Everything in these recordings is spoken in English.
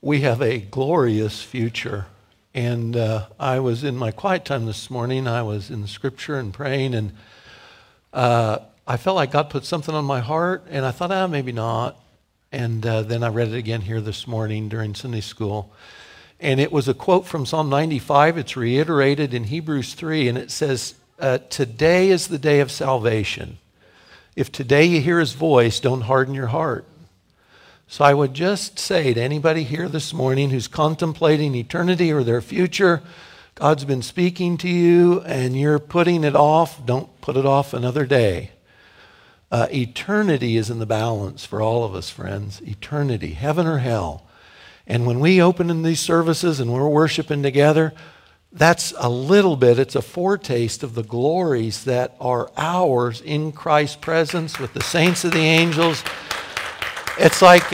We have a glorious future. And uh, I was in my quiet time this morning. I was in scripture and praying, and uh, I felt like God put something on my heart, and I thought, ah, maybe not. And uh, then I read it again here this morning during Sunday school. And it was a quote from Psalm 95. It's reiterated in Hebrews 3, and it says, uh, Today is the day of salvation. If today you hear his voice, don't harden your heart. So I would just say to anybody here this morning who's contemplating eternity or their future, God's been speaking to you and you're putting it off, don't put it off another day. Uh, eternity is in the balance for all of us, friends. Eternity, heaven or hell. And when we open in these services and we're worshiping together, that's a little bit, it's a foretaste of the glories that are ours in Christ's presence with the saints of the angels it's like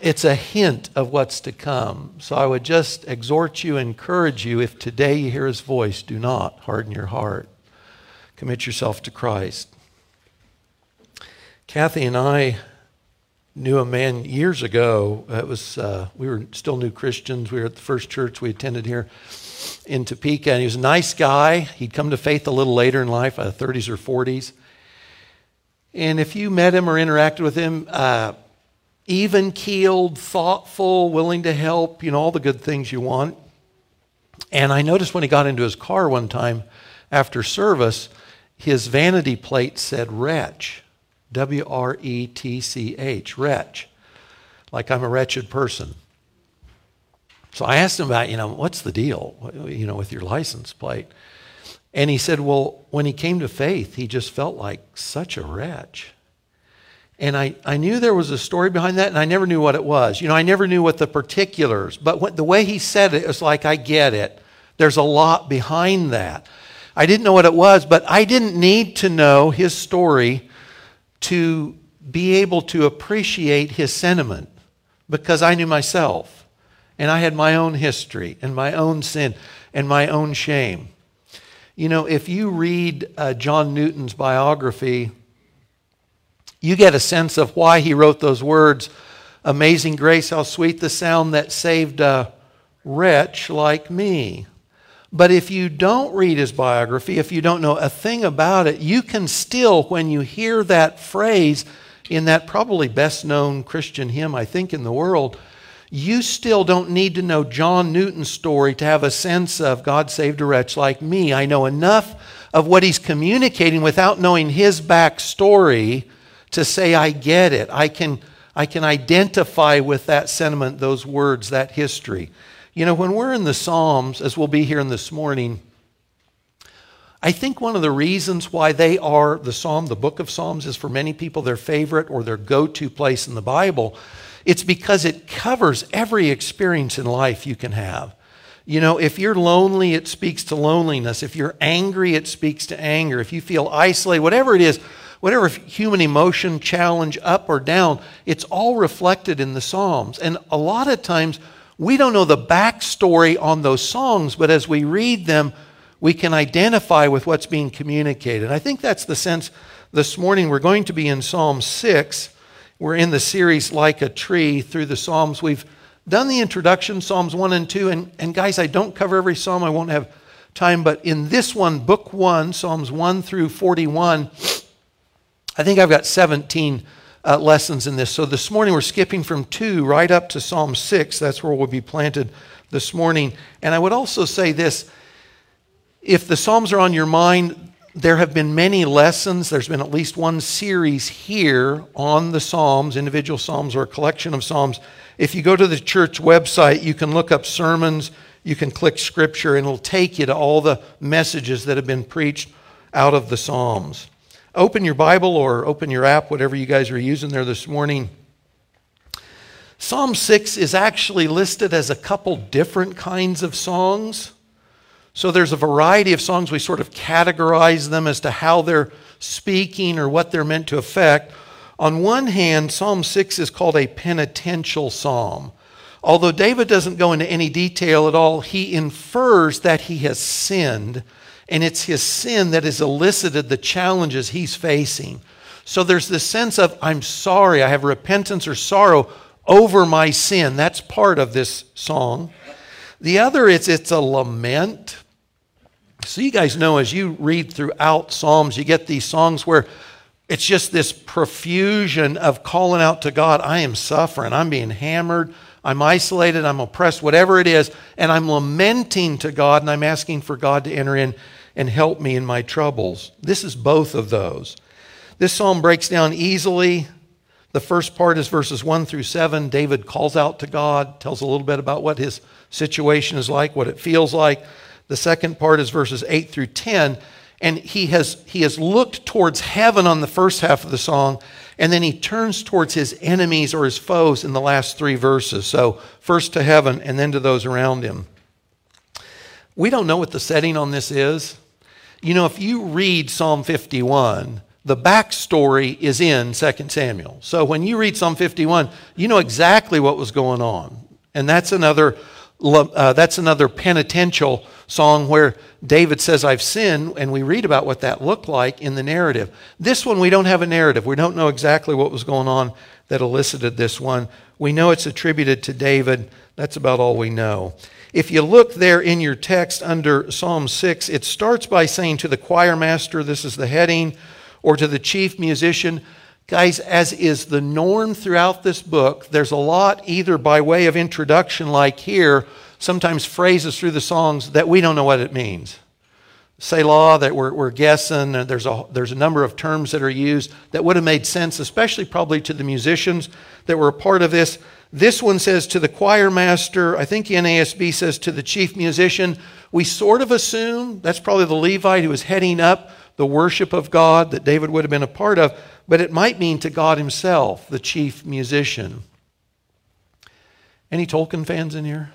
it's a hint of what's to come. So I would just exhort you, encourage you, if today you hear his voice, do not harden your heart. Commit yourself to Christ. Kathy and I knew a man years ago. It was uh, we were still new Christians. We were at the first church we attended here in Topeka, and he was a nice guy. He'd come to faith a little later in life, uh, 30s or 40s. And if you met him or interacted with him, uh, even keeled, thoughtful, willing to help, you know, all the good things you want. And I noticed when he got into his car one time after service, his vanity plate said wretch. W R E T C H, wretch. Like I'm a wretched person. So I asked him about, you know, what's the deal, you know, with your license plate? And he said, well, when he came to faith, he just felt like such a wretch. And I, I knew there was a story behind that, and I never knew what it was. You know, I never knew what the particulars, but what, the way he said it, it was like, I get it. There's a lot behind that. I didn't know what it was, but I didn't need to know his story to be able to appreciate his sentiment because I knew myself. And I had my own history and my own sin and my own shame. You know, if you read uh, John Newton's biography, you get a sense of why he wrote those words Amazing grace, how sweet the sound that saved a wretch like me. But if you don't read his biography, if you don't know a thing about it, you can still, when you hear that phrase in that probably best known Christian hymn, I think, in the world, you still don't need to know John Newton's story to have a sense of God saved a wretch like me. I know enough of what he's communicating without knowing his backstory to say, I get it. I can, I can identify with that sentiment, those words, that history. You know, when we're in the Psalms, as we'll be here in this morning, I think one of the reasons why they are the Psalm, the book of Psalms, is for many people their favorite or their go to place in the Bible it's because it covers every experience in life you can have. You know, if you're lonely, it speaks to loneliness. If you're angry, it speaks to anger. If you feel isolated, whatever it is, whatever human emotion, challenge, up or down, it's all reflected in the Psalms. And a lot of times, we don't know the backstory on those songs, but as we read them, we can identify with what's being communicated. I think that's the sense this morning. We're going to be in Psalm 6. We're in the series Like a Tree through the Psalms. We've done the introduction, Psalms 1 and 2. And, and guys, I don't cover every psalm, I won't have time. But in this one, book 1, Psalms 1 through 41, I think I've got 17 uh, lessons in this. So this morning we're skipping from 2 right up to Psalm 6. That's where we'll be planted this morning. And I would also say this if the Psalms are on your mind, there have been many lessons. There's been at least one series here on the Psalms, individual Psalms or a collection of Psalms. If you go to the church website, you can look up sermons, you can click scripture, and it'll take you to all the messages that have been preached out of the Psalms. Open your Bible or open your app, whatever you guys are using there this morning. Psalm 6 is actually listed as a couple different kinds of songs. So there's a variety of songs. We sort of categorize them as to how they're speaking or what they're meant to affect. On one hand, Psalm 6 is called a penitential psalm. Although David doesn't go into any detail at all, he infers that he has sinned, and it's his sin that has elicited the challenges he's facing. So there's this sense of, I'm sorry, I have repentance or sorrow over my sin. That's part of this song. The other is it's a lament. So, you guys know as you read throughout Psalms, you get these songs where it's just this profusion of calling out to God. I am suffering. I'm being hammered. I'm isolated. I'm oppressed, whatever it is. And I'm lamenting to God and I'm asking for God to enter in and help me in my troubles. This is both of those. This psalm breaks down easily. The first part is verses 1 through 7. David calls out to God, tells a little bit about what his situation is like, what it feels like. The second part is verses 8 through 10 and he has, he has looked towards heaven on the first half of the song, and then he turns towards his enemies or his foes in the last three verses. So, first to heaven, and then to those around him. We don't know what the setting on this is. You know, if you read Psalm 51, the backstory is in 2 Samuel. So, when you read Psalm 51, you know exactly what was going on. And that's another, uh, that's another penitential song where David says, I've sinned, and we read about what that looked like in the narrative. This one, we don't have a narrative. We don't know exactly what was going on that elicited this one. We know it's attributed to David. That's about all we know. If you look there in your text under Psalm 6, it starts by saying to the choir master, this is the heading, or to the chief musician. Guys, as is the norm throughout this book, there's a lot either by way of introduction, like here, sometimes phrases through the songs that we don't know what it means. Selah, that we're, we're guessing, there's a, there's a number of terms that are used that would have made sense, especially probably to the musicians that were a part of this. This one says to the choir master, I think NASB says to the chief musician. We sort of assume that's probably the Levite who was heading up the worship of God that David would have been a part of, but it might mean to God himself, the chief musician. Any Tolkien fans in here?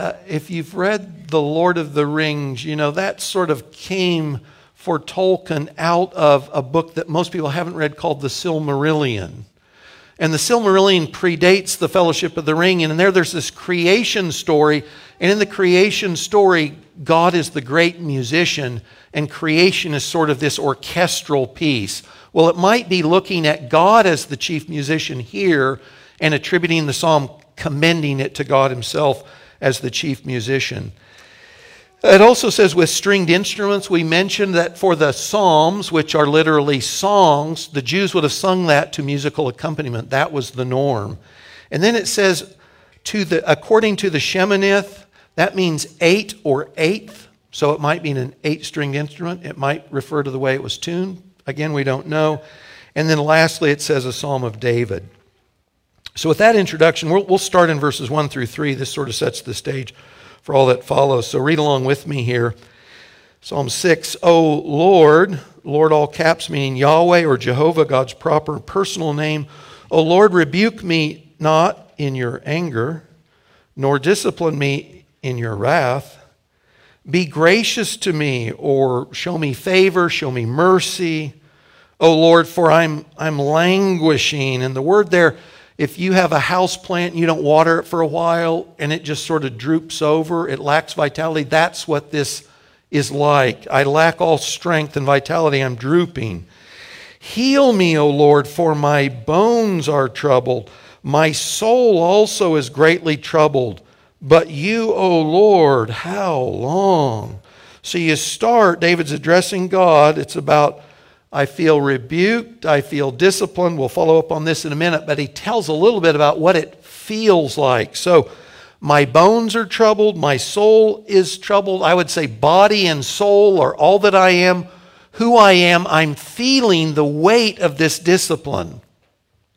Uh, if you've read The Lord of the Rings, you know, that sort of came for Tolkien out of a book that most people haven't read called The Silmarillion. And the Silmarillion predates the Fellowship of the Ring. And in there, there's this creation story. And in the creation story, God is the great musician, and creation is sort of this orchestral piece. Well, it might be looking at God as the chief musician here and attributing the psalm, commending it to God Himself as the chief musician. It also says with stringed instruments, we mentioned that for the psalms, which are literally songs, the Jews would have sung that to musical accompaniment. That was the norm. And then it says, to the, according to the Sheminith, that means eight or eighth. So it might mean an eight stringed instrument. It might refer to the way it was tuned. Again, we don't know. And then lastly, it says a psalm of David. So, with that introduction, we'll, we'll start in verses 1 through 3. This sort of sets the stage for all that follows. So, read along with me here. Psalm 6, O Lord, Lord all caps, meaning Yahweh or Jehovah, God's proper personal name. O Lord, rebuke me not in your anger, nor discipline me in your wrath. Be gracious to me, or show me favor, show me mercy. O Lord, for I'm, I'm languishing. And the word there, if you have a house plant and you don't water it for a while and it just sort of droops over, it lacks vitality, that's what this is like. I lack all strength and vitality, I'm drooping. Heal me, O Lord, for my bones are troubled. My soul also is greatly troubled. But you, O Lord, how long? So you start, David's addressing God. It's about I feel rebuked. I feel disciplined. We'll follow up on this in a minute, but he tells a little bit about what it feels like. So, my bones are troubled. My soul is troubled. I would say body and soul are all that I am. Who I am, I'm feeling the weight of this discipline.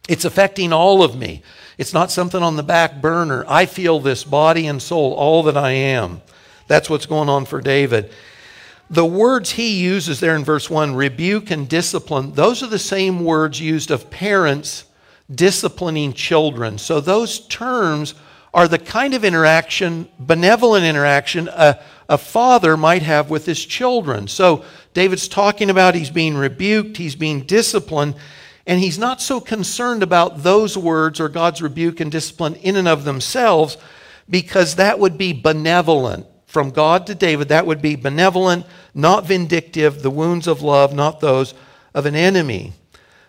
It's affecting all of me. It's not something on the back burner. I feel this body and soul, all that I am. That's what's going on for David the words he uses there in verse 1, rebuke and discipline, those are the same words used of parents disciplining children. So those terms are the kind of interaction, benevolent interaction, a, a father might have with his children. So David's talking about he's being rebuked, he's being disciplined, and he's not so concerned about those words or God's rebuke and discipline in and of themselves because that would be benevolent from God to David, that would be benevolent, not vindictive, the wounds of love, not those of an enemy.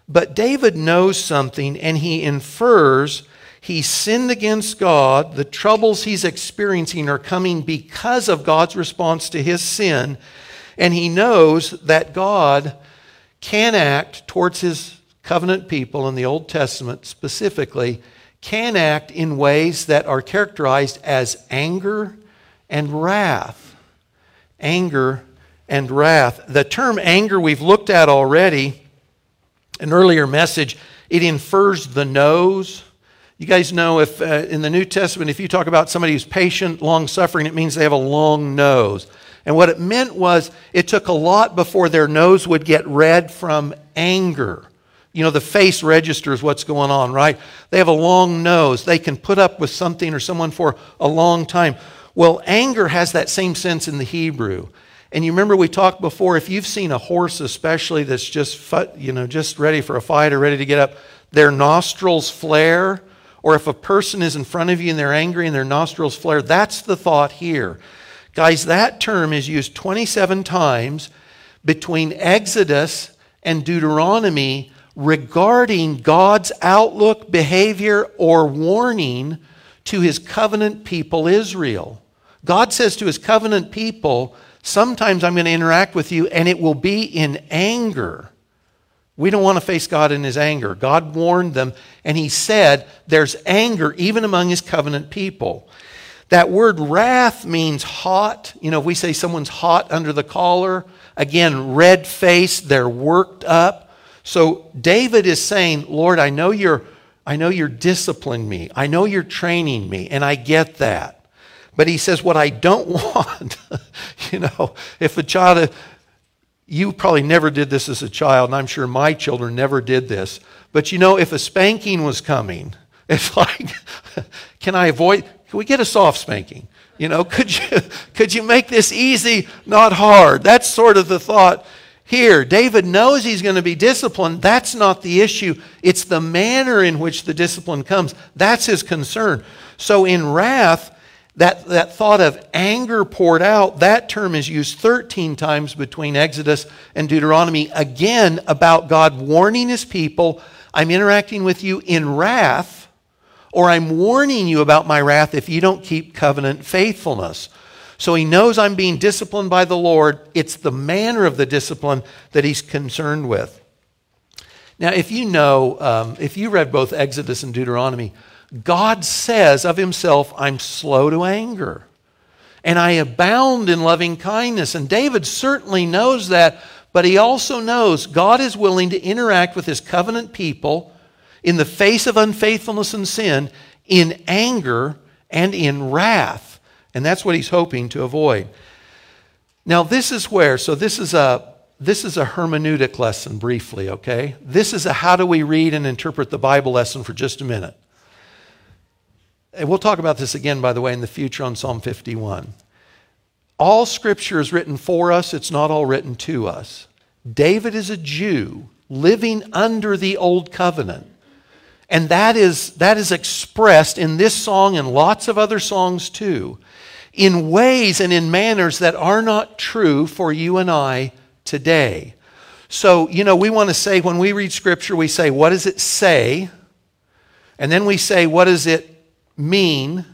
But David knows something and he infers he sinned against God. The troubles he's experiencing are coming because of God's response to his sin. And he knows that God can act towards his covenant people in the Old Testament specifically, can act in ways that are characterized as anger and wrath. Anger and wrath. The term anger we've looked at already. An earlier message, it infers the nose. You guys know if uh, in the New Testament, if you talk about somebody who's patient, long suffering, it means they have a long nose. And what it meant was it took a lot before their nose would get red from anger. You know, the face registers what's going on, right? They have a long nose. They can put up with something or someone for a long time. Well, anger has that same sense in the Hebrew. And you remember we talked before, if you've seen a horse, especially that's just, you know, just ready for a fight or ready to get up, their nostrils flare. Or if a person is in front of you and they're angry and their nostrils flare, that's the thought here. Guys, that term is used 27 times between Exodus and Deuteronomy regarding God's outlook, behavior, or warning to his covenant people, Israel. God says to his covenant people, Sometimes I'm going to interact with you, and it will be in anger. We don't want to face God in his anger. God warned them, and he said there's anger even among his covenant people. That word wrath means hot. You know, if we say someone's hot under the collar, again, red face, they're worked up. So David is saying, Lord, I know you're, I know you're disciplining me. I know you're training me, and I get that. But he says, What I don't want, you know, if a child, you probably never did this as a child, and I'm sure my children never did this. But you know, if a spanking was coming, it's like, can I avoid, can we get a soft spanking? You know, could you, could you make this easy, not hard? That's sort of the thought here. David knows he's going to be disciplined. That's not the issue. It's the manner in which the discipline comes. That's his concern. So in wrath, that, that thought of anger poured out, that term is used 13 times between Exodus and Deuteronomy, again about God warning his people I'm interacting with you in wrath, or I'm warning you about my wrath if you don't keep covenant faithfulness. So he knows I'm being disciplined by the Lord. It's the manner of the discipline that he's concerned with. Now, if you know, um, if you read both Exodus and Deuteronomy, God says of himself, I'm slow to anger and I abound in loving kindness. And David certainly knows that, but he also knows God is willing to interact with his covenant people in the face of unfaithfulness and sin in anger and in wrath. And that's what he's hoping to avoid. Now, this is where, so this is a this is a hermeneutic lesson briefly, okay? This is a how do we read and interpret the Bible lesson for just a minute. And we'll talk about this again, by the way, in the future on Psalm 51. All scripture is written for us, it's not all written to us. David is a Jew living under the old covenant. And that is, that is expressed in this song and lots of other songs too, in ways and in manners that are not true for you and I today. So, you know, we want to say, when we read Scripture, we say, what does it say? And then we say, what does it mean?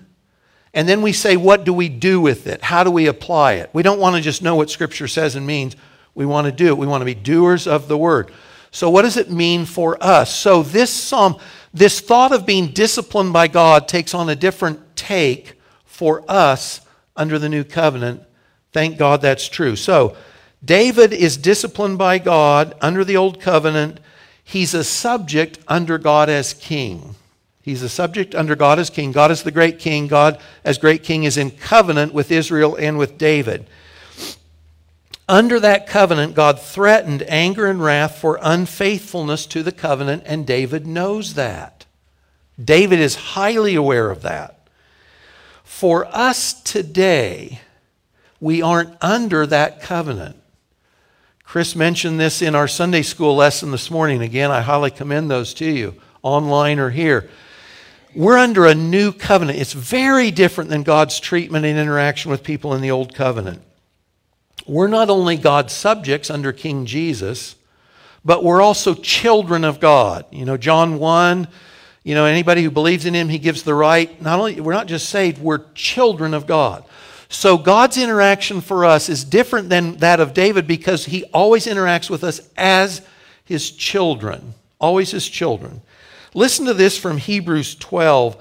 And then we say, what do we do with it? How do we apply it? We don't want to just know what Scripture says and means. We want to do it. We want to be doers of the word. So, what does it mean for us? So, this psalm, this thought of being disciplined by God takes on a different take for us under the new covenant. Thank God that's true. So, David is disciplined by God under the old covenant. He's a subject under God as king. He's a subject under God as king. God is the great king. God, as great king, is in covenant with Israel and with David. Under that covenant, God threatened anger and wrath for unfaithfulness to the covenant, and David knows that. David is highly aware of that. For us today, we aren't under that covenant. Chris mentioned this in our Sunday school lesson this morning. Again, I highly commend those to you, online or here. We're under a new covenant. It's very different than God's treatment and interaction with people in the old covenant. We're not only God's subjects under King Jesus, but we're also children of God. You know, John 1, you know, anybody who believes in him, he gives the right. Not only, we're not just saved, we're children of God. So God's interaction for us is different than that of David because he always interacts with us as his children, always his children. Listen to this from Hebrews 12.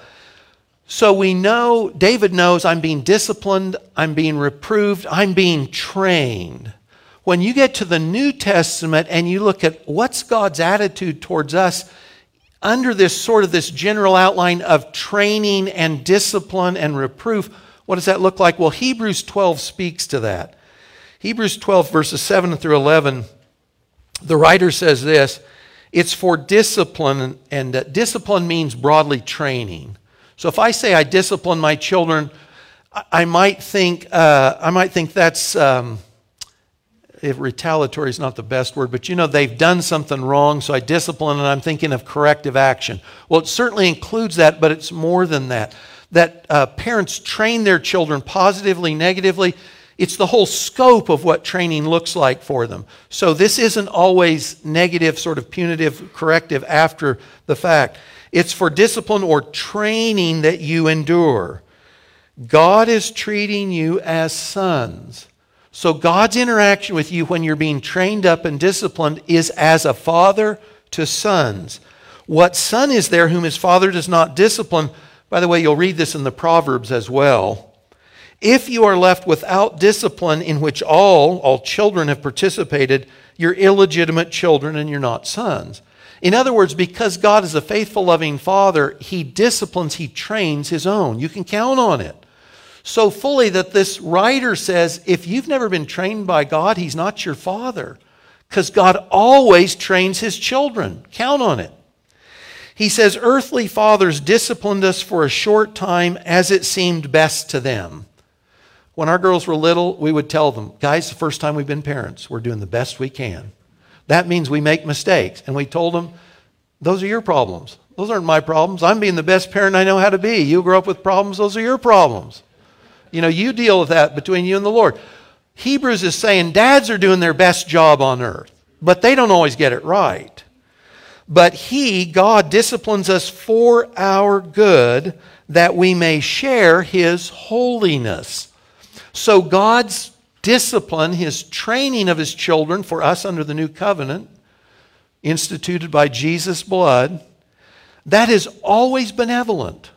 So we know, David knows I'm being disciplined, I'm being reproved, I'm being trained. When you get to the New Testament and you look at what's God's attitude towards us, under this sort of this general outline of training and discipline and reproof, what does that look like? Well, Hebrews 12 speaks to that. Hebrews 12, verses 7 through 11, the writer says this it's for discipline, and uh, discipline means broadly training. So if I say I discipline my children, I, might think uh, I might think that's um, retaliatory is not the best word, but you know they've done something wrong, so I discipline, and I'm thinking of corrective action. Well, it certainly includes that, but it's more than that that uh, parents train their children positively, negatively. It's the whole scope of what training looks like for them. So this isn't always negative, sort of punitive, corrective after the fact. It's for discipline or training that you endure. God is treating you as sons. So God's interaction with you when you're being trained up and disciplined is as a father to sons. What son is there whom his father does not discipline? By the way, you'll read this in the Proverbs as well. If you are left without discipline in which all, all children have participated, you're illegitimate children and you're not sons. In other words, because God is a faithful, loving father, he disciplines, he trains his own. You can count on it. So fully that this writer says if you've never been trained by God, he's not your father. Because God always trains his children. Count on it. He says, Earthly fathers disciplined us for a short time as it seemed best to them. When our girls were little, we would tell them, guys, the first time we've been parents, we're doing the best we can. That means we make mistakes. And we told them, those are your problems. Those aren't my problems. I'm being the best parent I know how to be. You grow up with problems, those are your problems. You know, you deal with that between you and the Lord. Hebrews is saying dads are doing their best job on earth, but they don't always get it right. But He, God, disciplines us for our good that we may share His holiness. So God's discipline, His training of His children for us under the new covenant, instituted by Jesus' blood, that is always benevolent.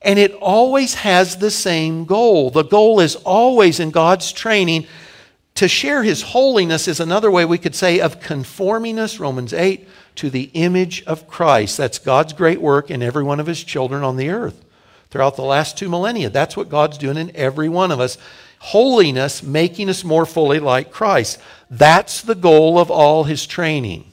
And it always has the same goal. The goal is always in God's training to share his holiness is another way we could say of conforming us, Romans 8, to the image of Christ. That's God's great work in every one of his children on the earth throughout the last two millennia. That's what God's doing in every one of us. Holiness, making us more fully like Christ. That's the goal of all his training.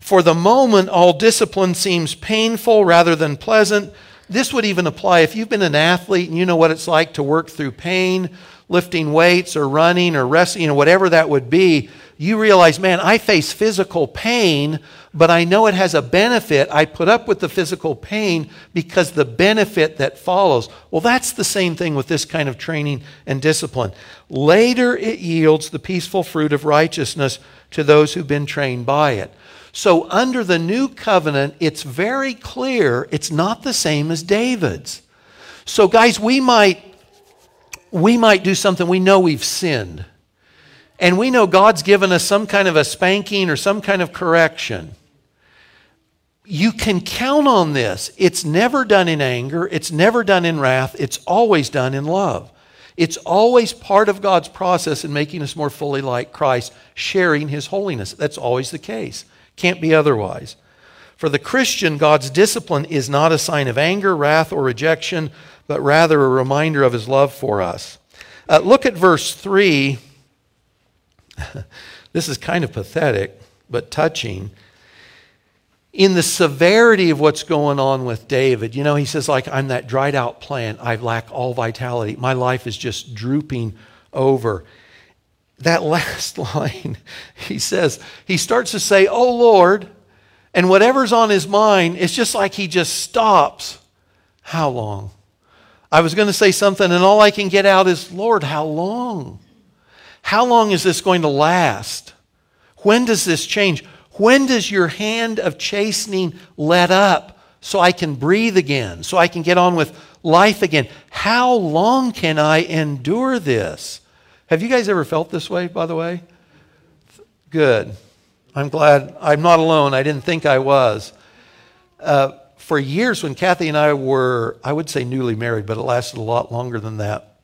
For the moment, all discipline seems painful rather than pleasant. This would even apply if you've been an athlete and you know what it's like to work through pain lifting weights or running or wrestling, or whatever that would be, you realize, man, I face physical pain, but I know it has a benefit. I put up with the physical pain because the benefit that follows. Well, that's the same thing with this kind of training and discipline. Later, it yields the peaceful fruit of righteousness to those who've been trained by it. So, under the new covenant, it's very clear it's not the same as David's. So, guys, we might we might do something we know we've sinned. And we know God's given us some kind of a spanking or some kind of correction. You can count on this. It's never done in anger, it's never done in wrath, it's always done in love. It's always part of God's process in making us more fully like Christ, sharing his holiness. That's always the case. Can't be otherwise. For the Christian, God's discipline is not a sign of anger, wrath, or rejection, but rather a reminder of his love for us. Uh, look at verse 3. this is kind of pathetic, but touching. In the severity of what's going on with David, you know, he says, like, I'm that dried out plant. I lack all vitality. My life is just drooping over. That last line, he says, he starts to say, Oh Lord, and whatever's on his mind, it's just like he just stops. How long? I was going to say something, and all I can get out is, Lord, how long? How long is this going to last? When does this change? When does your hand of chastening let up so I can breathe again, so I can get on with life again? How long can I endure this? Have you guys ever felt this way, by the way? Good. I'm glad I'm not alone. I didn't think I was. Uh, for years, when Kathy and I were, I would say newly married, but it lasted a lot longer than that,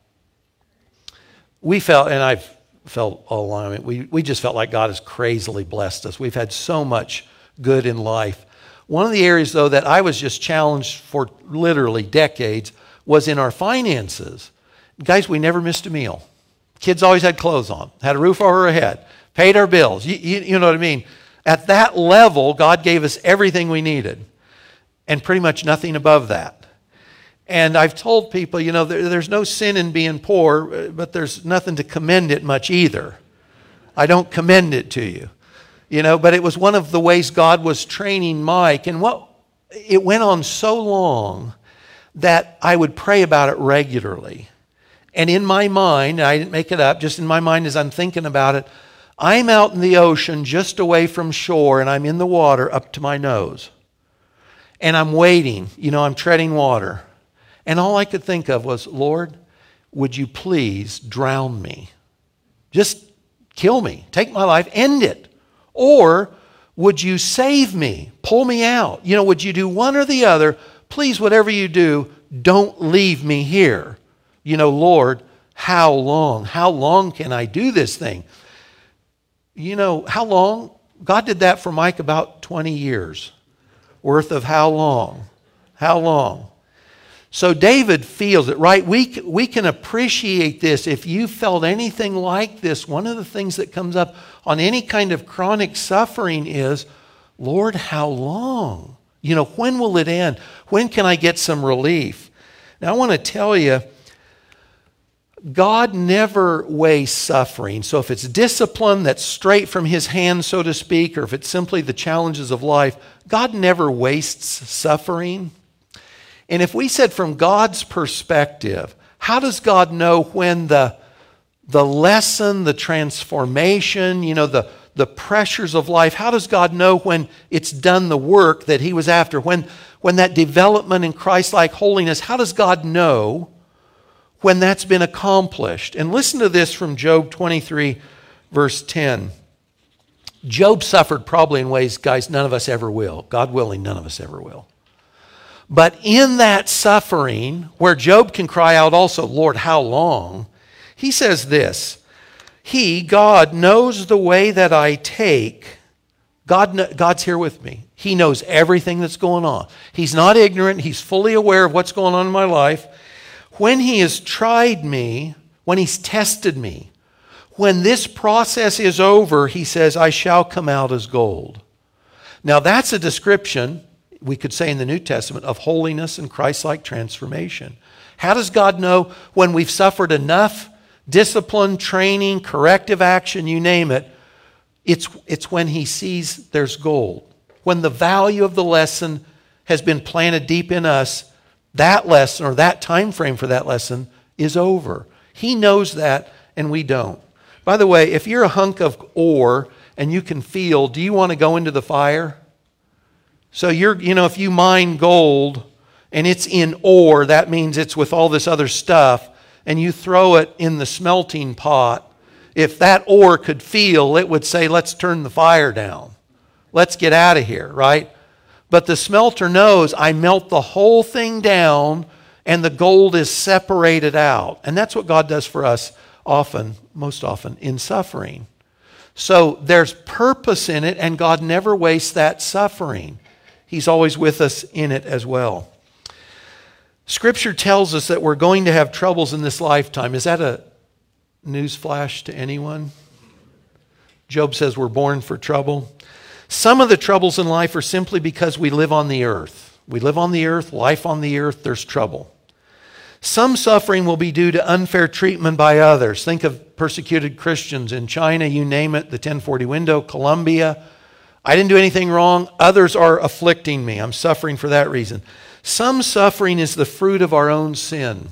we felt, and I've felt all along, we, we just felt like God has crazily blessed us. We've had so much good in life. One of the areas, though, that I was just challenged for literally decades was in our finances. Guys, we never missed a meal. Kids always had clothes on, had a roof over our head paid our bills. You, you, you know what I mean? At that level, God gave us everything we needed and pretty much nothing above that. And I've told people, you know, there, there's no sin in being poor, uh, but there's nothing to commend it much either. I don't commend it to you, you know, but it was one of the ways God was training Mike. And what it went on so long that I would pray about it regularly. And in my mind, I didn't make it up, just in my mind as I'm thinking about it, I'm out in the ocean just away from shore and I'm in the water up to my nose. And I'm waiting, you know, I'm treading water. And all I could think of was, Lord, would you please drown me? Just kill me, take my life, end it. Or would you save me, pull me out? You know, would you do one or the other? Please, whatever you do, don't leave me here. You know, Lord, how long? How long can I do this thing? you know, how long? God did that for Mike about 20 years worth of how long? How long? So David feels it, right? We, we can appreciate this. If you felt anything like this, one of the things that comes up on any kind of chronic suffering is, Lord, how long? You know, when will it end? When can I get some relief? Now, I want to tell you, God never wastes suffering. So if it's discipline that's straight from his hand, so to speak, or if it's simply the challenges of life, God never wastes suffering. And if we said from God's perspective, how does God know when the, the lesson, the transformation, you know, the, the pressures of life, how does God know when it's done the work that he was after? When, when that development in Christ like holiness, how does God know? When that's been accomplished. And listen to this from Job 23, verse 10. Job suffered probably in ways, guys, none of us ever will. God willing, none of us ever will. But in that suffering, where Job can cry out also, Lord, how long? He says this He, God, knows the way that I take. God, God's here with me. He knows everything that's going on. He's not ignorant. He's fully aware of what's going on in my life when he has tried me, when he's tested me, when this process is over, he says, I shall come out as gold. Now, that's a description, we could say in the New Testament, of holiness and Christ like transformation. How does God know when we've suffered enough discipline, training, corrective action, you name it? It's, it's when he sees there's gold. When the value of the lesson has been planted deep in us that lesson or that time frame for that lesson is over. He knows that and we don't. By the way, if you're a hunk of ore and you can feel, do you want to go into the fire? So you're, you know, if you mine gold and it's in ore, that means it's with all this other stuff, and you throw it in the smelting pot. If that ore could feel, it would say, let's turn the fire down. Let's get out of here, right? But the smelter knows I melt the whole thing down and the gold is separated out. And that's what God does for us often, most often, in suffering. So there's purpose in it, and God never wastes that suffering. He's always with us in it as well. Scripture tells us that we're going to have troubles in this lifetime. Is that a news flash to anyone? Job says we're born for trouble. Some of the troubles in life are simply because we live on the earth. We live on the earth, life on the earth, there's trouble. Some suffering will be due to unfair treatment by others. Think of persecuted Christians in China, you name it, the 1040 window, Colombia. I didn't do anything wrong. Others are afflicting me. I'm suffering for that reason. Some suffering is the fruit of our own sin.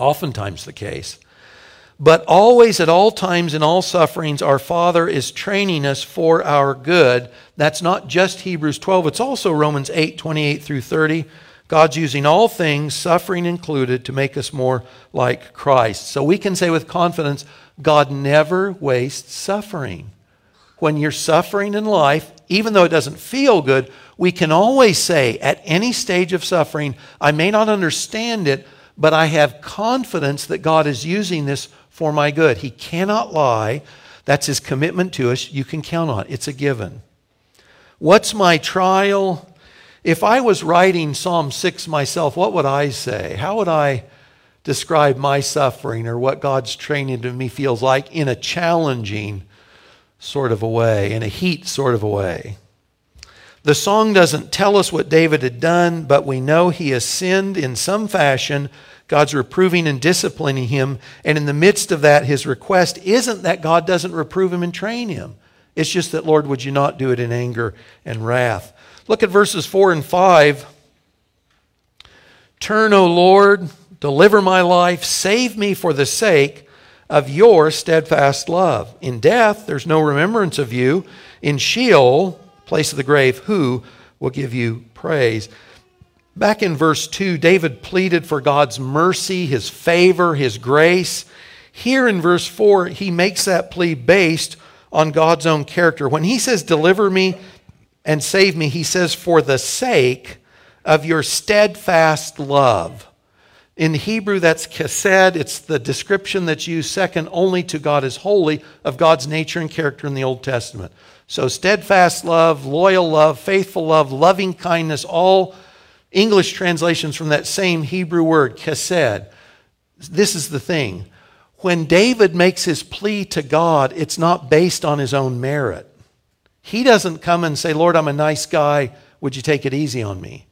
Oftentimes the case. But always, at all times, in all sufferings, our Father is training us for our good. That's not just Hebrews 12, it's also Romans 8 28 through 30. God's using all things, suffering included, to make us more like Christ. So we can say with confidence God never wastes suffering. When you're suffering in life, even though it doesn't feel good, we can always say at any stage of suffering, I may not understand it, but I have confidence that God is using this for my good. He cannot lie. That's his commitment to us. You can count on it. It's a given. What's my trial? If I was writing Psalm 6 myself, what would I say? How would I describe my suffering or what God's training to me feels like in a challenging sort of a way, in a heat sort of a way? The song doesn't tell us what David had done, but we know he has sinned in some fashion God's reproving and disciplining him. And in the midst of that, his request isn't that God doesn't reprove him and train him. It's just that, Lord, would you not do it in anger and wrath? Look at verses 4 and 5. Turn, O Lord, deliver my life, save me for the sake of your steadfast love. In death, there's no remembrance of you. In Sheol, place of the grave, who will give you praise? Back in verse 2, David pleaded for God's mercy, his favor, his grace. Here in verse 4, he makes that plea based on God's own character. When he says, Deliver me and save me, he says, For the sake of your steadfast love. In Hebrew, that's chesed. It's the description that's used second only to God as holy of God's nature and character in the Old Testament. So, steadfast love, loyal love, faithful love, loving kindness, all English translations from that same Hebrew word, chesed. This is the thing. When David makes his plea to God, it's not based on his own merit. He doesn't come and say, Lord, I'm a nice guy. Would you take it easy on me?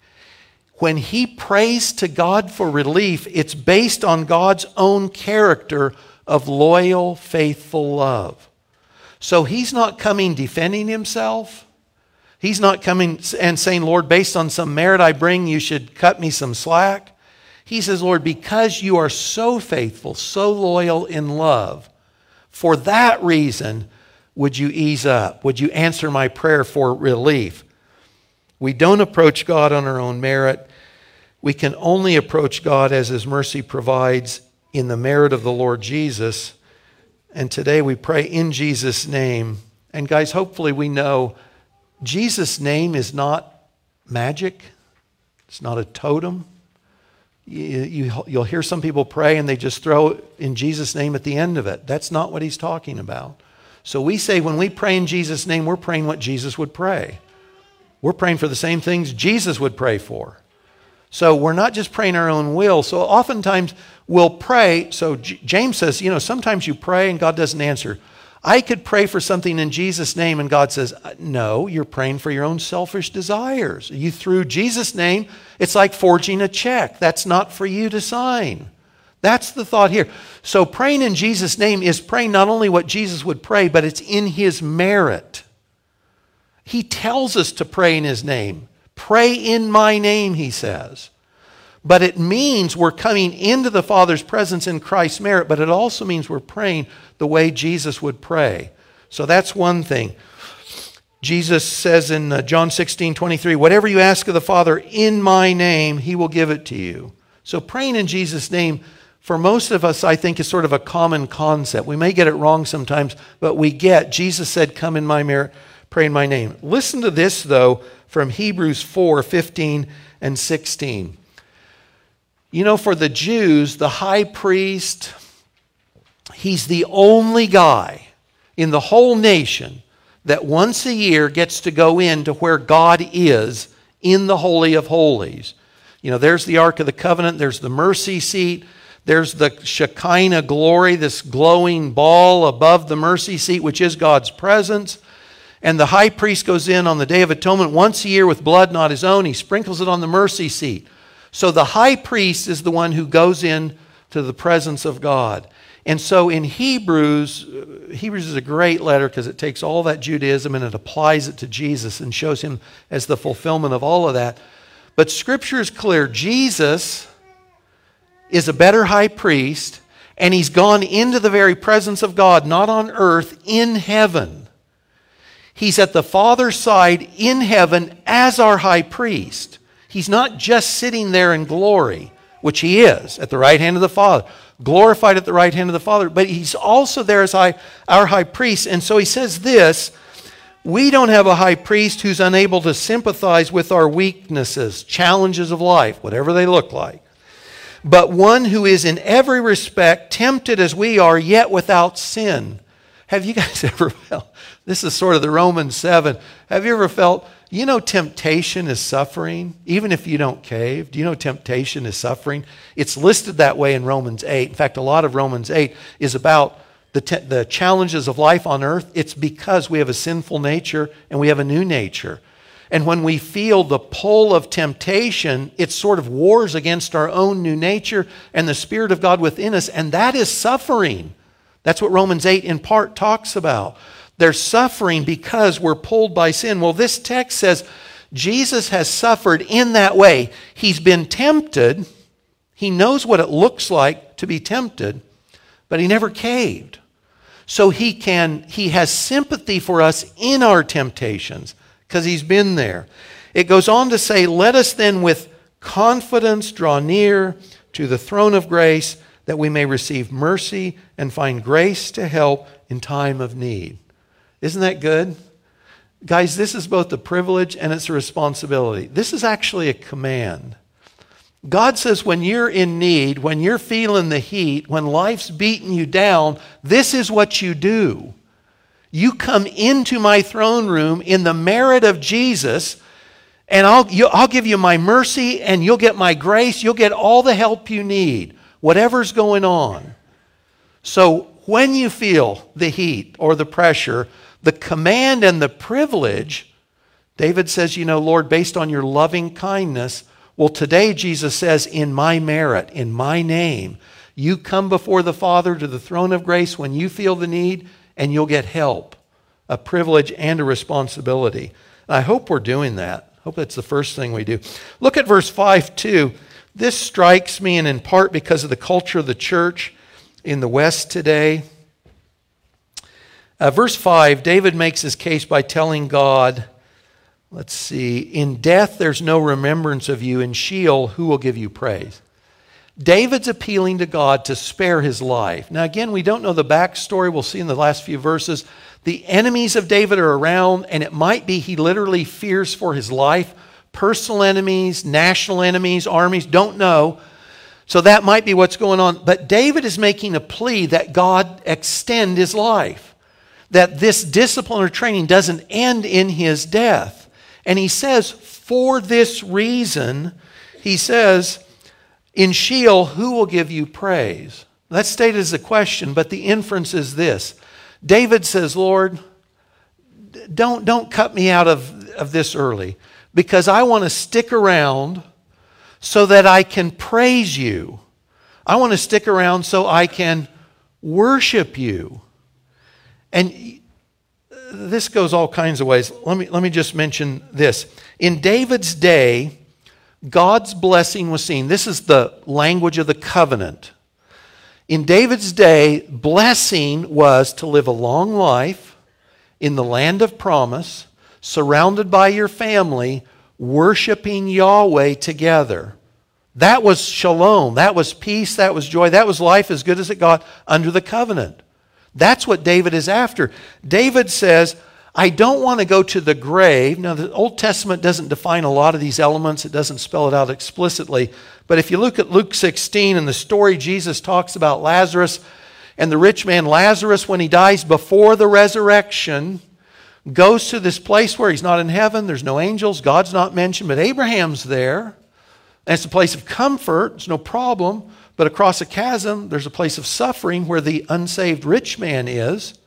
When he prays to God for relief, it's based on God's own character of loyal, faithful love. So he's not coming defending himself. He's not coming and saying, Lord, based on some merit I bring, you should cut me some slack. He says, Lord, because you are so faithful, so loyal in love, for that reason, would you ease up? Would you answer my prayer for relief? We don't approach God on our own merit. We can only approach God as His mercy provides in the merit of the Lord Jesus. And today we pray in Jesus' name. And guys, hopefully we know Jesus' name is not magic, it's not a totem. You, you, you'll hear some people pray and they just throw in Jesus' name at the end of it. That's not what he's talking about. So we say when we pray in Jesus' name, we're praying what Jesus would pray. We're praying for the same things Jesus would pray for. So we're not just praying our own will. So oftentimes we'll pray. So James says, you know, sometimes you pray and God doesn't answer. I could pray for something in Jesus' name, and God says, uh, No, you're praying for your own selfish desires. You through Jesus' name, it's like forging a check. That's not for you to sign. That's the thought here. So, praying in Jesus' name is praying not only what Jesus would pray, but it's in his merit. He tells us to pray in his name. Pray in my name, he says. But it means we're coming into the Father's presence in Christ's merit, but it also means we're praying the way Jesus would pray. So that's one thing. Jesus says in uh, John 16, 23, whatever you ask of the Father in my name, he will give it to you. So praying in Jesus' name, for most of us, I think, is sort of a common concept. We may get it wrong sometimes, but we get Jesus said, Come in my merit, pray in my name. Listen to this, though, from Hebrews 4, 15 and 16. You know, for the Jews, the high priest, he's the only guy in the whole nation that once a year gets to go into where God is in the Holy of Holies. You know, there's the Ark of the Covenant, there's the mercy seat, there's the Shekinah glory, this glowing ball above the mercy seat, which is God's presence. And the high priest goes in on the Day of Atonement once a year with blood not his own. He sprinkles it on the mercy seat. So the high priest is the one who goes in to the presence of God. And so in Hebrews, uh, Hebrews is a great letter because it takes all that Judaism and it applies it to Jesus and shows him as the fulfillment of all of that. But scripture is clear Jesus is a better high priest, And he's gone into the very presence of God, not on earth, in heaven. He's at the Father's side in heaven as our high priest. He's not just sitting there in glory, which he is at the right hand of the Father, glorified at the right hand of the Father, but he's also there as high, our high priest. And so he says this we don't have a high priest who's unable to sympathize with our weaknesses, challenges of life, whatever they look like, but one who is in every respect tempted as we are, yet without sin. Have you guys ever felt? This is sort of the Romans 7. Have you ever felt, you know, temptation is suffering, even if you don't cave? Do you know temptation is suffering? It's listed that way in Romans 8. In fact, a lot of Romans 8 is about the, te- the challenges of life on earth, it's because we have a sinful nature and we have a new nature. And when we feel the pull of temptation, it sort of wars against our own new nature and the Spirit of God within us, and that is suffering. That's what Romans 8 in part talks about. They're suffering because we're pulled by sin. Well, this text says Jesus has suffered in that way. He's been tempted, he knows what it looks like to be tempted, but he never caved. So he can he has sympathy for us in our temptations because he's been there. It goes on to say, "Let us then with confidence draw near to the throne of grace that we may receive mercy and find grace to help in time of need." Isn't that good? Guys, this is both a privilege and it's a responsibility. This is actually a command. God says, when you're in need, when you're feeling the heat, when life's beating you down, this is what you do. You come into my throne room in the merit of Jesus, and I'll, you, I'll give you my mercy, and you'll get my grace. You'll get all the help you need, whatever's going on. So when you feel the heat or the pressure, the command and the privilege, David says, you know, Lord, based on your loving kindness, well, today Jesus says, in my merit, in my name, you come before the Father to the throne of grace when you feel the need, and you'll get help, a privilege and a responsibility. I hope we're doing that. I hope that's the first thing we do. Look at verse 5 too. This strikes me, and in part because of the culture of the church in the West today. Uh, verse 5, David makes his case by telling God, Let's see. In death, there's no remembrance of you. In Sheol, who will give you praise? David's appealing to God to spare his life. Now, again, we don't know the backstory. We'll see in the last few verses. The enemies of David are around, and it might be he literally fears for his life. Personal enemies, national enemies, armies, don't know. So that might be what's going on. But David is making a plea that God extend his life, that this discipline or training doesn't end in his death. And he says, for this reason, he says, in Sheol, who will give you praise? That's stated as a question, but the inference is this. David says, Lord, don't, don't cut me out of, of this early because I want to stick around so that I can praise you. I want to stick around so I can worship you. And this goes all kinds of ways. Let me, let me just mention this. In David's day, God's blessing was seen. This is the language of the covenant. In David's day, blessing was to live a long life in the land of promise, surrounded by your family, worshiping Yahweh together. That was shalom. That was peace. That was joy. That was life as good as it got under the covenant. That's what David is after. David says, I don't want to go to the grave. Now, the Old Testament doesn't define a lot of these elements, it doesn't spell it out explicitly. But if you look at Luke 16 and the story Jesus talks about Lazarus and the rich man Lazarus, when he dies before the resurrection, goes to this place where he's not in heaven, there's no angels, God's not mentioned, but Abraham's there. And it's a place of comfort, it's no problem. But across a chasm, there's a place of suffering where the unsaved rich man is.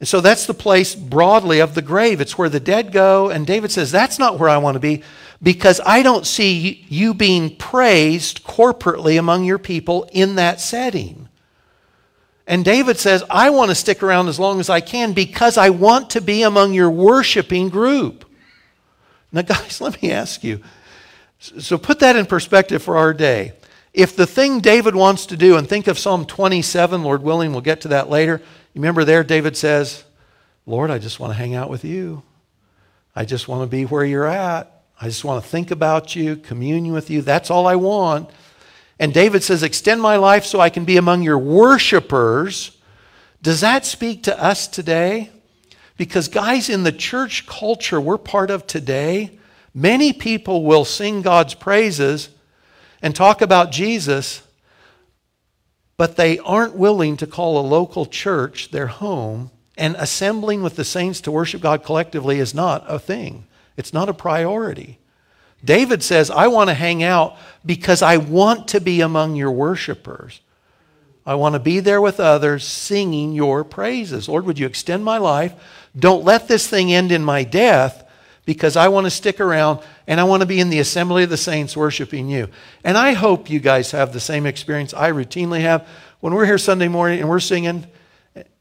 And so that's the place broadly of the grave. It's where the dead go. And David says, That's not where I want to be because I don't see you being praised corporately among your people in that setting. And David says, I want to stick around as long as I can because I want to be among your worshiping group. Now, guys, let me ask you. So put that in perspective for our day. If the thing David wants to do, and think of Psalm 27, Lord willing, we'll get to that later. You remember there, David says, Lord, I just want to hang out with you. I just want to be where you're at. I just want to think about you, commune with you. That's all I want. And David says, Extend my life so I can be among your worshipers. Does that speak to us today? Because, guys, in the church culture we're part of today, many people will sing God's praises and talk about Jesus, but they aren't willing to call a local church their home. And assembling with the saints to worship God collectively is not a thing, it's not a priority. David says, I want to hang out because I want to be among your worshipers. I want to be there with others singing your praises. Lord, would you extend my life? Don't let this thing end in my death because I want to stick around and I want to be in the assembly of the saints worshiping you. And I hope you guys have the same experience I routinely have. When we're here Sunday morning and we're singing,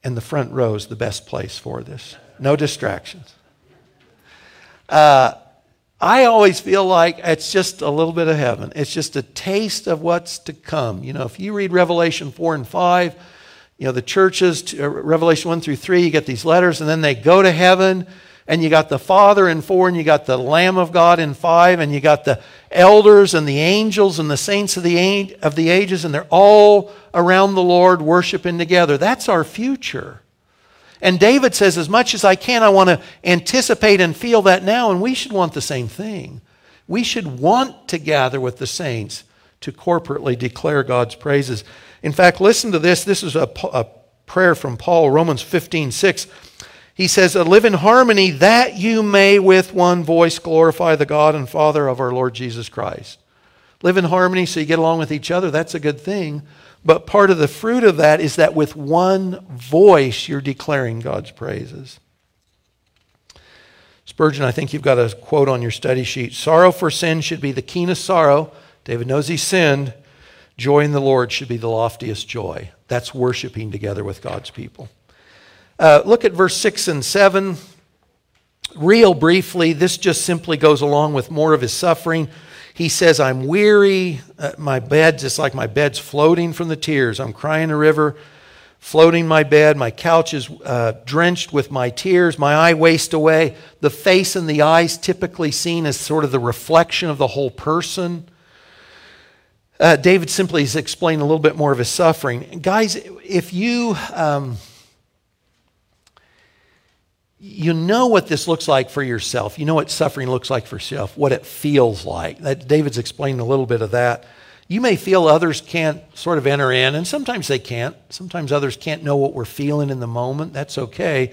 and the front row is the best place for this. No distractions. Uh, I always feel like it's just a little bit of heaven. It's just a taste of what's to come. You know, if you read Revelation 4 and 5, you know, the churches, uh, Revelation 1 through 3, you get these letters, and then they go to heaven, and you got the Father in 4, and you got the Lamb of God in 5, and you got the elders and the angels and the saints of the, age, of the ages, and they're all around the Lord worshiping together. That's our future. And David says, as much as I can, I want to anticipate and feel that now, and we should want the same thing. We should want to gather with the saints to corporately declare God's praises. In fact, listen to this. This is a, a prayer from Paul, Romans 15 6. He says, Live in harmony that you may with one voice glorify the God and Father of our Lord Jesus Christ. Live in harmony so you get along with each other. That's a good thing. But part of the fruit of that is that with one voice, you're declaring God's praises. Spurgeon, I think you've got a quote on your study sheet. Sorrow for sin should be the keenest sorrow. David knows he sinned. Joy in the Lord should be the loftiest joy. That's worshiping together with God's people. Uh, look at verse 6 and 7. Real briefly, this just simply goes along with more of his suffering. He says, I'm weary. Uh, my bed's, just like my bed's floating from the tears. I'm crying a river, floating my bed. My couch is uh, drenched with my tears. My eye waste away. The face and the eyes typically seen as sort of the reflection of the whole person. Uh, David simply is explaining a little bit more of his suffering. Guys, if you. Um, you know what this looks like for yourself. You know what suffering looks like for yourself, what it feels like. That, David's explained a little bit of that. You may feel others can't sort of enter in, and sometimes they can't. Sometimes others can't know what we're feeling in the moment. That's okay.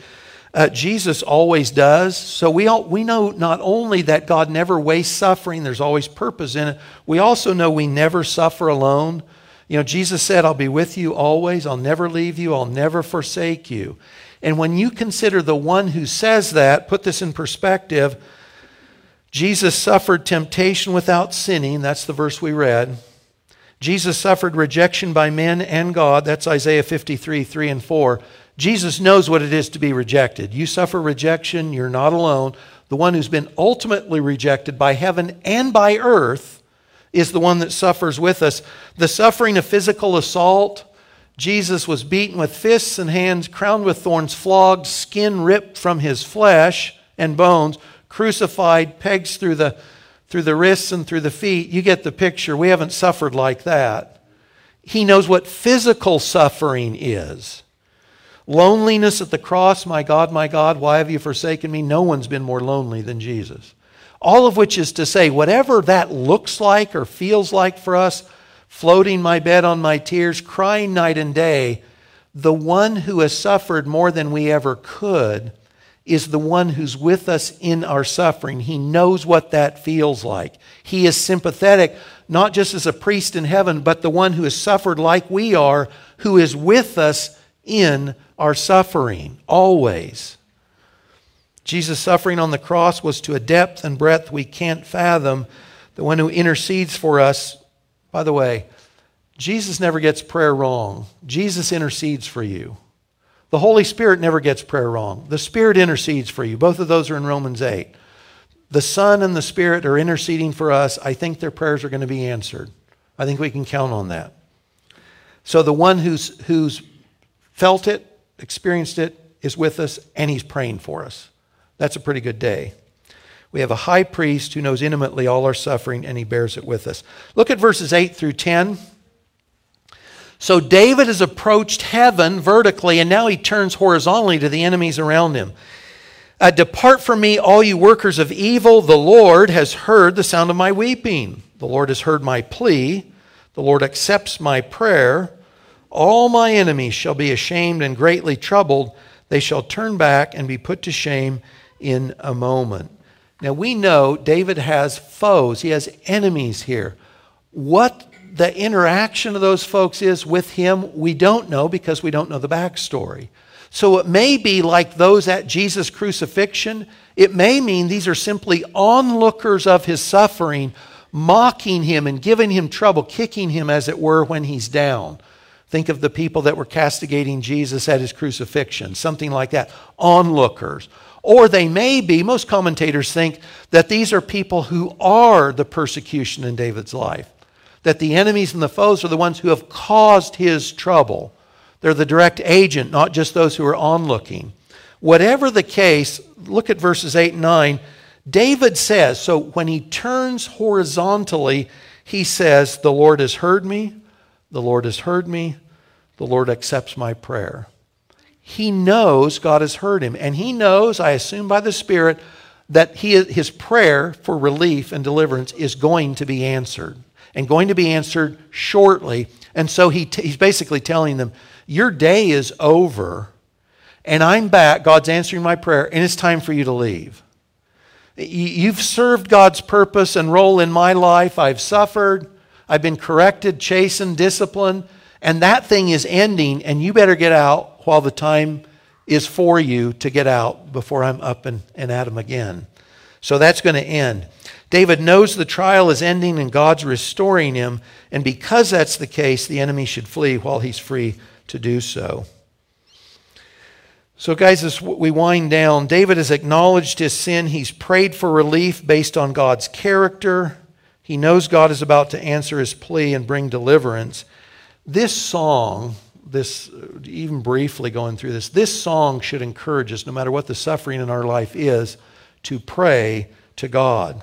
Uh, Jesus always does. So we, all, we know not only that God never wastes suffering, there's always purpose in it, we also know we never suffer alone. You know, Jesus said, I'll be with you always. I'll never leave you. I'll never forsake you. And when you consider the one who says that, put this in perspective, Jesus suffered temptation without sinning. That's the verse we read. Jesus suffered rejection by men and God. That's Isaiah 53, 3 and 4. Jesus knows what it is to be rejected. You suffer rejection, you're not alone. The one who's been ultimately rejected by heaven and by earth is the one that suffers with us. The suffering of physical assault, Jesus was beaten with fists and hands, crowned with thorns, flogged, skin ripped from his flesh and bones, crucified, pegs through the, through the wrists and through the feet. You get the picture. We haven't suffered like that. He knows what physical suffering is. Loneliness at the cross, my God, my God, why have you forsaken me? No one's been more lonely than Jesus. All of which is to say, whatever that looks like or feels like for us, floating my bed on my tears, crying night and day, the one who has suffered more than we ever could is the one who's with us in our suffering. He knows what that feels like. He is sympathetic, not just as a priest in heaven, but the one who has suffered like we are, who is with us in our suffering, always. Jesus' suffering on the cross was to a depth and breadth we can't fathom. The one who intercedes for us by the way, Jesus never gets prayer wrong. Jesus intercedes for you. The Holy Spirit never gets prayer wrong. The Spirit intercedes for you. Both of those are in Romans 8. The Son and the Spirit are interceding for us. I think their prayers are going to be answered. I think we can count on that. So the one who's, who's felt it, experienced it, is with us, and he's praying for us. That's a pretty good day. We have a high priest who knows intimately all our suffering, and he bears it with us. Look at verses 8 through 10. So David has approached heaven vertically, and now he turns horizontally to the enemies around him. Uh, Depart from me, all you workers of evil. The Lord has heard the sound of my weeping. The Lord has heard my plea. The Lord accepts my prayer. All my enemies shall be ashamed and greatly troubled. They shall turn back and be put to shame in a moment. Now we know David has foes, he has enemies here. What the interaction of those folks is with him, we don't know because we don't know the backstory. So it may be like those at Jesus' crucifixion. It may mean these are simply onlookers of his suffering, mocking him and giving him trouble, kicking him, as it were, when he's down. Think of the people that were castigating Jesus at his crucifixion, something like that. Onlookers. Or they may be, most commentators think, that these are people who are the persecution in David's life. That the enemies and the foes are the ones who have caused his trouble. They're the direct agent, not just those who are onlooking. Whatever the case, look at verses 8 and 9. David says, so when he turns horizontally, he says, The Lord has heard me, the Lord has heard me, the Lord accepts my prayer. He knows God has heard him, and he knows, I assume by the Spirit, that he, his prayer for relief and deliverance is going to be answered, and going to be answered shortly. And so he t- he's basically telling them, your day is over, and I'm back. God's answering my prayer, and it's time for you to leave. You've served God's purpose and role in my life. I've suffered. I've been corrected, chastened, disciplined, and that thing is ending, and you better get out while the time is for you to get out before I'm up and, and at him again. So that's going to end. David knows the trial is ending and God's restoring him, and because that's the case, the enemy should flee while he's free to do so. So, guys, as we wind down, David has acknowledged his sin. He's prayed for relief based on God's character. He knows God is about to answer his plea and bring deliverance. This song, this even briefly going through this, this song should encourage us, no matter what the suffering in our life is, to pray to God.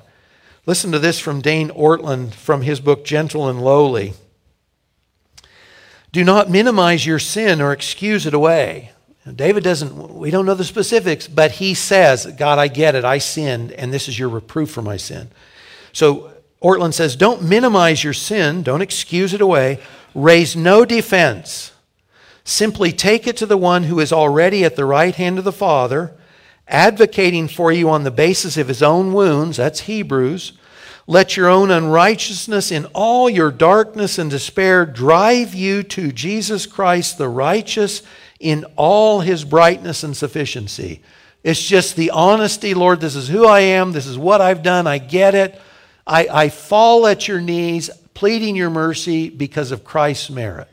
Listen to this from Dane Ortlund from his book Gentle and Lowly. Do not minimize your sin or excuse it away. David doesn't, we don't know the specifics, but he says, God, I get it. I sinned, and this is your reproof for my sin. So Ortlund says, don't minimize your sin, don't excuse it away, raise no defense. Simply take it to the one who is already at the right hand of the Father, advocating for you on the basis of his own wounds. That's Hebrews. Let your own unrighteousness in all your darkness and despair drive you to Jesus Christ, the righteous, in all his brightness and sufficiency. It's just the honesty, Lord, this is who I am, this is what I've done, I get it. I, I fall at your knees, pleading your mercy because of Christ's merit.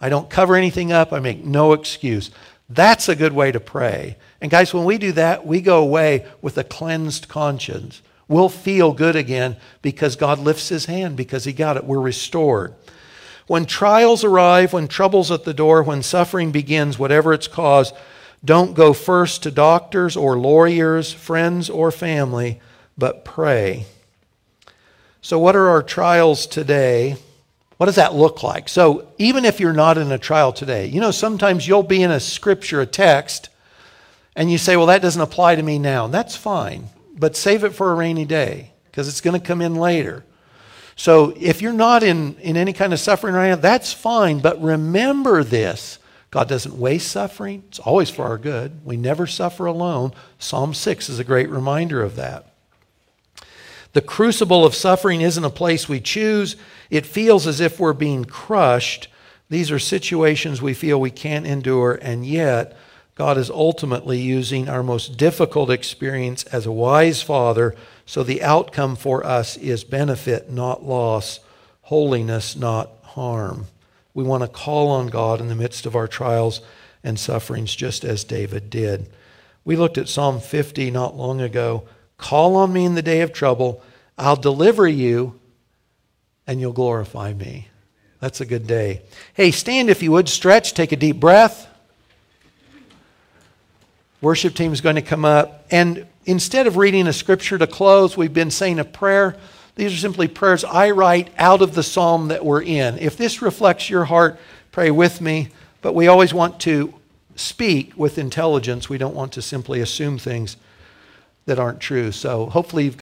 I don't cover anything up, I make no excuse. That's a good way to pray. And guys, when we do that, we go away with a cleansed conscience. We'll feel good again because God lifts his hand because he got it. We're restored. When trials arrive, when trouble's at the door, when suffering begins, whatever its cause, don't go first to doctors or lawyers, friends or family, but pray. So, what are our trials today? What does that look like? So, even if you're not in a trial today, you know, sometimes you'll be in a scripture, a text, and you say, well, that doesn't apply to me now. That's fine but save it for a rainy day because it's going to come in later. So if you're not in, in any kind of suffering right now, that's fine. But remember this God doesn't waste suffering, it's always for our good. We never suffer alone. Psalm 6 is a great reminder of that. The crucible of suffering isn't a place we choose, it feels as if we're being crushed. These are situations we feel we can't endure, and yet God is ultimately using our most difficult experience as a wise father, so the outcome for us is benefit, not loss, holiness, not harm. We want to call on God in the midst of our trials and sufferings, just as David did. We looked at Psalm 50 not long ago. Call on me in the day of trouble, I'll deliver you, and you'll glorify me. That's a good day. Hey, stand if you would, stretch, take a deep breath. Worship team is going to come up. And instead of reading a scripture to close, we've been saying a prayer. These are simply prayers I write out of the psalm that we're in. If this reflects your heart, pray with me. But we always want to speak with intelligence. We don't want to simply assume things that aren't true. So hopefully you've